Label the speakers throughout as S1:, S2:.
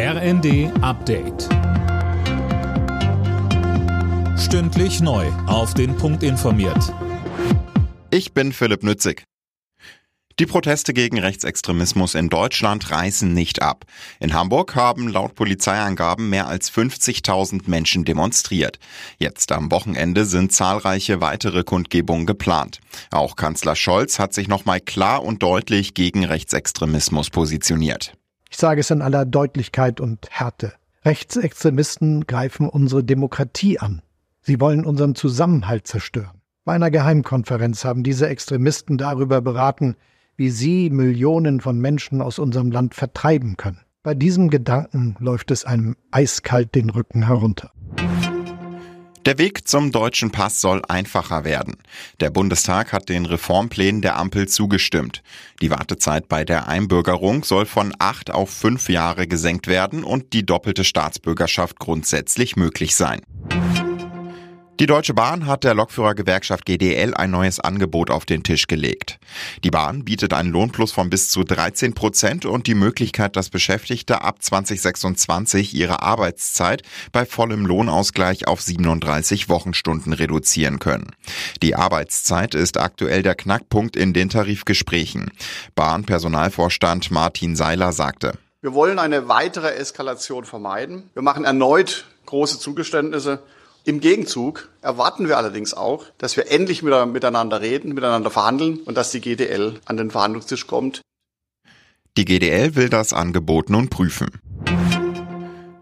S1: RND Update. Stündlich neu. Auf den Punkt informiert.
S2: Ich bin Philipp Nützig. Die Proteste gegen Rechtsextremismus in Deutschland reißen nicht ab. In Hamburg haben laut Polizeiangaben mehr als 50.000 Menschen demonstriert. Jetzt am Wochenende sind zahlreiche weitere Kundgebungen geplant. Auch Kanzler Scholz hat sich nochmal klar und deutlich gegen Rechtsextremismus positioniert.
S3: Ich sage es in aller Deutlichkeit und Härte. Rechtsextremisten greifen unsere Demokratie an. Sie wollen unseren Zusammenhalt zerstören. Bei einer Geheimkonferenz haben diese Extremisten darüber beraten, wie sie Millionen von Menschen aus unserem Land vertreiben können. Bei diesem Gedanken läuft es einem eiskalt den Rücken herunter.
S2: Der Weg zum deutschen Pass soll einfacher werden. Der Bundestag hat den Reformplänen der Ampel zugestimmt. Die Wartezeit bei der Einbürgerung soll von acht auf fünf Jahre gesenkt werden und die doppelte Staatsbürgerschaft grundsätzlich möglich sein. Die Deutsche Bahn hat der Lokführergewerkschaft GDL ein neues Angebot auf den Tisch gelegt. Die Bahn bietet einen Lohnplus von bis zu 13 Prozent und die Möglichkeit, dass Beschäftigte ab 2026 ihre Arbeitszeit bei vollem Lohnausgleich auf 37 Wochenstunden reduzieren können. Die Arbeitszeit ist aktuell der Knackpunkt in den Tarifgesprächen. Bahnpersonalvorstand Martin Seiler sagte.
S4: Wir wollen eine weitere Eskalation vermeiden. Wir machen erneut große Zugeständnisse im Gegenzug erwarten wir allerdings auch, dass wir endlich miteinander reden, miteinander verhandeln und dass die GDL an den Verhandlungstisch kommt.
S2: Die GDL will das Angebot nun prüfen.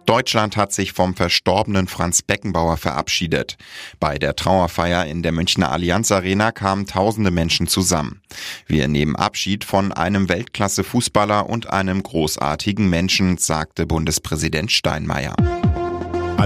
S2: Deutschland hat sich vom verstorbenen Franz Beckenbauer verabschiedet. Bei der Trauerfeier in der Münchner Allianz Arena kamen tausende Menschen zusammen. Wir nehmen Abschied von einem Weltklasse-Fußballer und einem großartigen Menschen, sagte Bundespräsident Steinmeier.